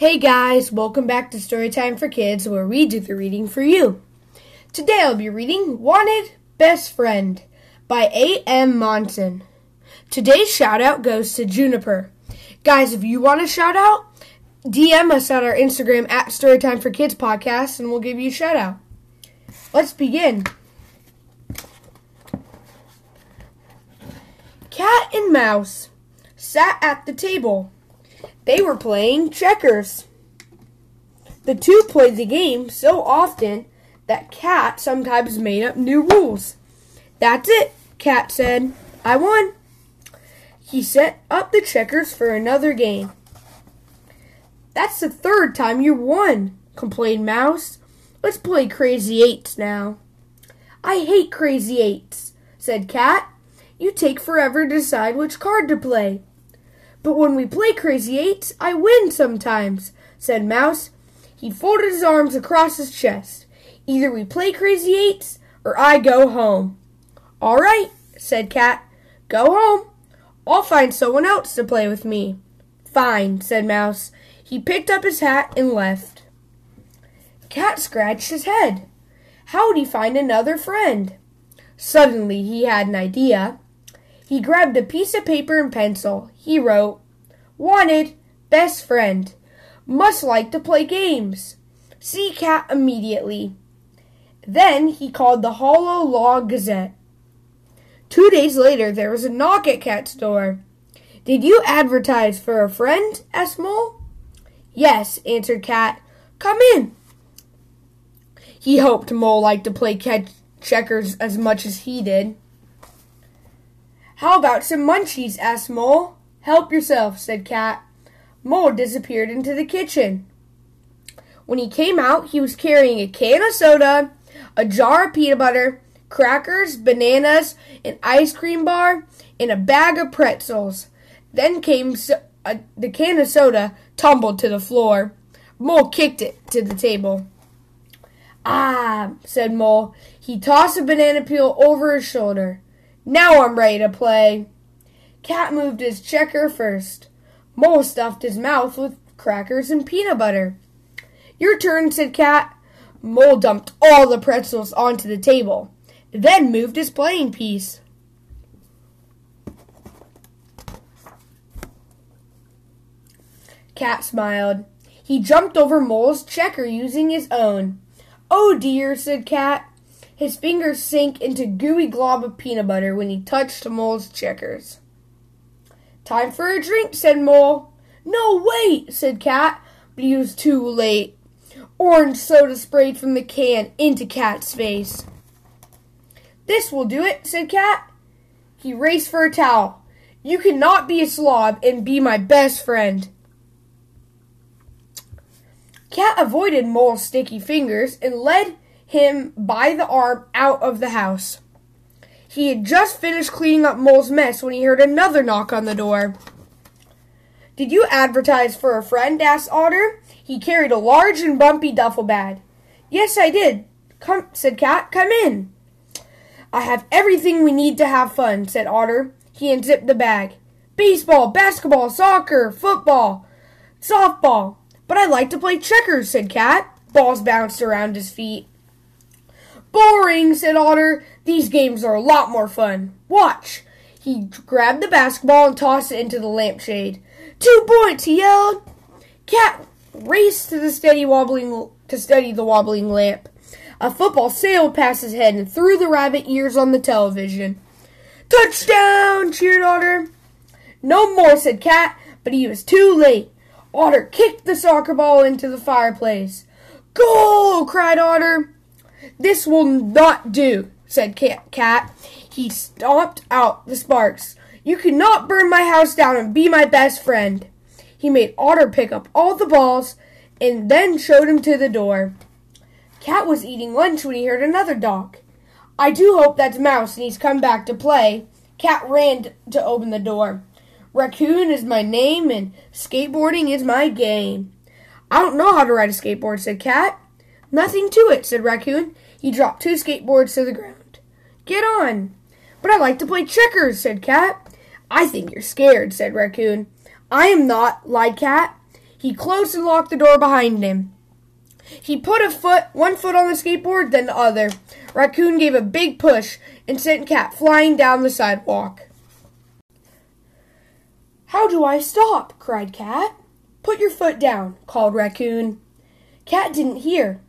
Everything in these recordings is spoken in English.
Hey guys, welcome back to Storytime for Kids, where we do the reading for you. Today I'll be reading Wanted Best Friend by A.M. Monson. Today's shout out goes to Juniper. Guys, if you want a shout out, DM us on our Instagram at Storytime for Kids podcast and we'll give you a shout out. Let's begin. Cat and Mouse sat at the table. They were playing checkers. The two played the game so often that Cat sometimes made up new rules. That's it, Cat said. I won. He set up the checkers for another game. That's the third time you won, complained Mouse. Let's play Crazy Eights now. I hate Crazy Eights, said Cat. You take forever to decide which card to play. But when we play Crazy Eights, I win sometimes, said Mouse. He folded his arms across his chest. Either we play Crazy Eights or I go home. All right, said Cat. Go home. I'll find someone else to play with me. Fine, said Mouse. He picked up his hat and left. Cat scratched his head. How would he find another friend? Suddenly he had an idea. He grabbed a piece of paper and pencil. He wrote, Wanted, best friend. Must like to play games. See Cat immediately. Then he called the Hollow Log Gazette. Two days later, there was a knock at Cat's door. Did you advertise for a friend? asked Mole. Yes, answered Cat. Come in. He hoped Mole liked to play catch checkers as much as he did. How about some munchies? asked Mole. Help yourself, said Cat. Mole disappeared into the kitchen. When he came out, he was carrying a can of soda, a jar of peanut butter, crackers, bananas, an ice cream bar, and a bag of pretzels. Then came so- uh, the can of soda tumbled to the floor. Mole kicked it to the table. Ah, said Mole. He tossed a banana peel over his shoulder. Now I'm ready to play. Cat moved his checker first. Mole stuffed his mouth with crackers and peanut butter. Your turn, said Cat. Mole dumped all the pretzels onto the table, then moved his playing piece. Cat smiled. He jumped over Mole's checker using his own. Oh dear, said Cat. His fingers sank into gooey glob of peanut butter when he touched Mole's checkers. Time for a drink, said Mole. No, wait, said Cat, but he was too late. Orange soda sprayed from the can into Cat's face. This will do it, said Cat. He raced for a towel. You cannot be a slob and be my best friend. Cat avoided Mole's sticky fingers and led him by the arm out of the house. He had just finished cleaning up Mole's mess when he heard another knock on the door. Did you advertise for a friend? asked Otter. He carried a large and bumpy duffel bag. Yes, I did. Come, said Cat. Come in. I have everything we need to have fun, said Otter. He unzipped the bag. Baseball, basketball, soccer, football, softball. But I like to play checkers, said Cat. Balls bounced around his feet. Boring, said Otter. These games are a lot more fun. Watch. He grabbed the basketball and tossed it into the lampshade. Two points, he yelled. Cat raced to the steady wobbling to the wobbling lamp. A football sailed past his head and threw the rabbit ears on the television. Touchdown! cheered Otter. No more, said Cat, but he was too late. Otter kicked the soccer ball into the fireplace. Goal! cried Otter. This will not do, said Cat. He stomped out the sparks. You cannot burn my house down and be my best friend. He made Otter pick up all the balls and then showed him to the door. Cat was eating lunch when he heard another dog. I do hope that's Mouse and he's come back to play. Cat ran to open the door. Raccoon is my name and skateboarding is my game. I don't know how to ride a skateboard, said Cat. Nothing to it, said Raccoon. He dropped two skateboards to the ground. Get on. But I like to play checkers, said Cat. I think you're scared, said Raccoon. I am not, lied Cat. He closed and locked the door behind him. He put a foot, one foot on the skateboard, then the other. Raccoon gave a big push and sent Cat flying down the sidewalk. How do I stop? cried Cat. Put your foot down, called Raccoon. Cat didn't hear.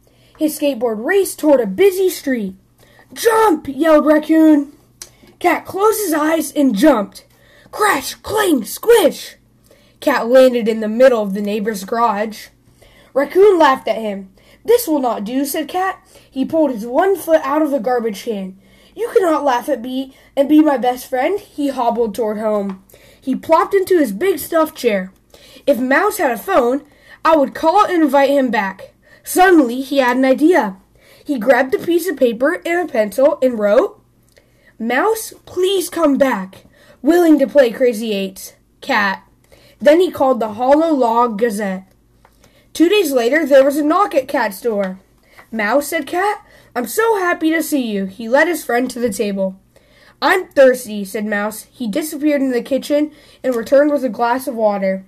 His skateboard raced toward a busy street. Jump! yelled Raccoon. Cat closed his eyes and jumped. Crash, cling, squish! Cat landed in the middle of the neighbor's garage. Raccoon laughed at him. This will not do, said Cat. He pulled his one foot out of the garbage can. You cannot laugh at me and be my best friend. He hobbled toward home. He plopped into his big stuffed chair. If Mouse had a phone, I would call and invite him back. Suddenly, he had an idea. He grabbed a piece of paper and a pencil and wrote, Mouse, please come back. Willing to play Crazy Eights. Cat. Then he called the Hollow Log Gazette. Two days later, there was a knock at Cat's door. Mouse, said Cat, I'm so happy to see you. He led his friend to the table. I'm thirsty, said Mouse. He disappeared in the kitchen and returned with a glass of water.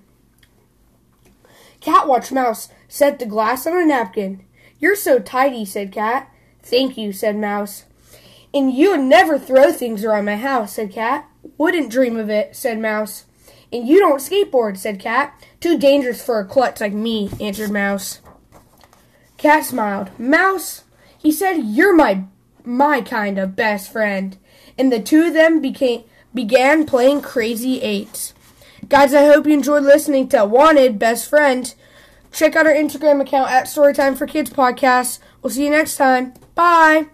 Cat watched Mouse set the glass on a napkin. You're so tidy, said Cat. Thank you, said Mouse. And you would never throw things around my house, said Cat. Wouldn't dream of it, said Mouse. And you don't skateboard, said Cat. Too dangerous for a klutz like me, answered Mouse. Cat smiled. Mouse, he said, you're my my kind of best friend. And the two of them became began playing Crazy Eights. Guys, I hope you enjoyed listening to Wanted Best Friend. Check out our Instagram account at Storytime for Kids Podcast. We'll see you next time. Bye.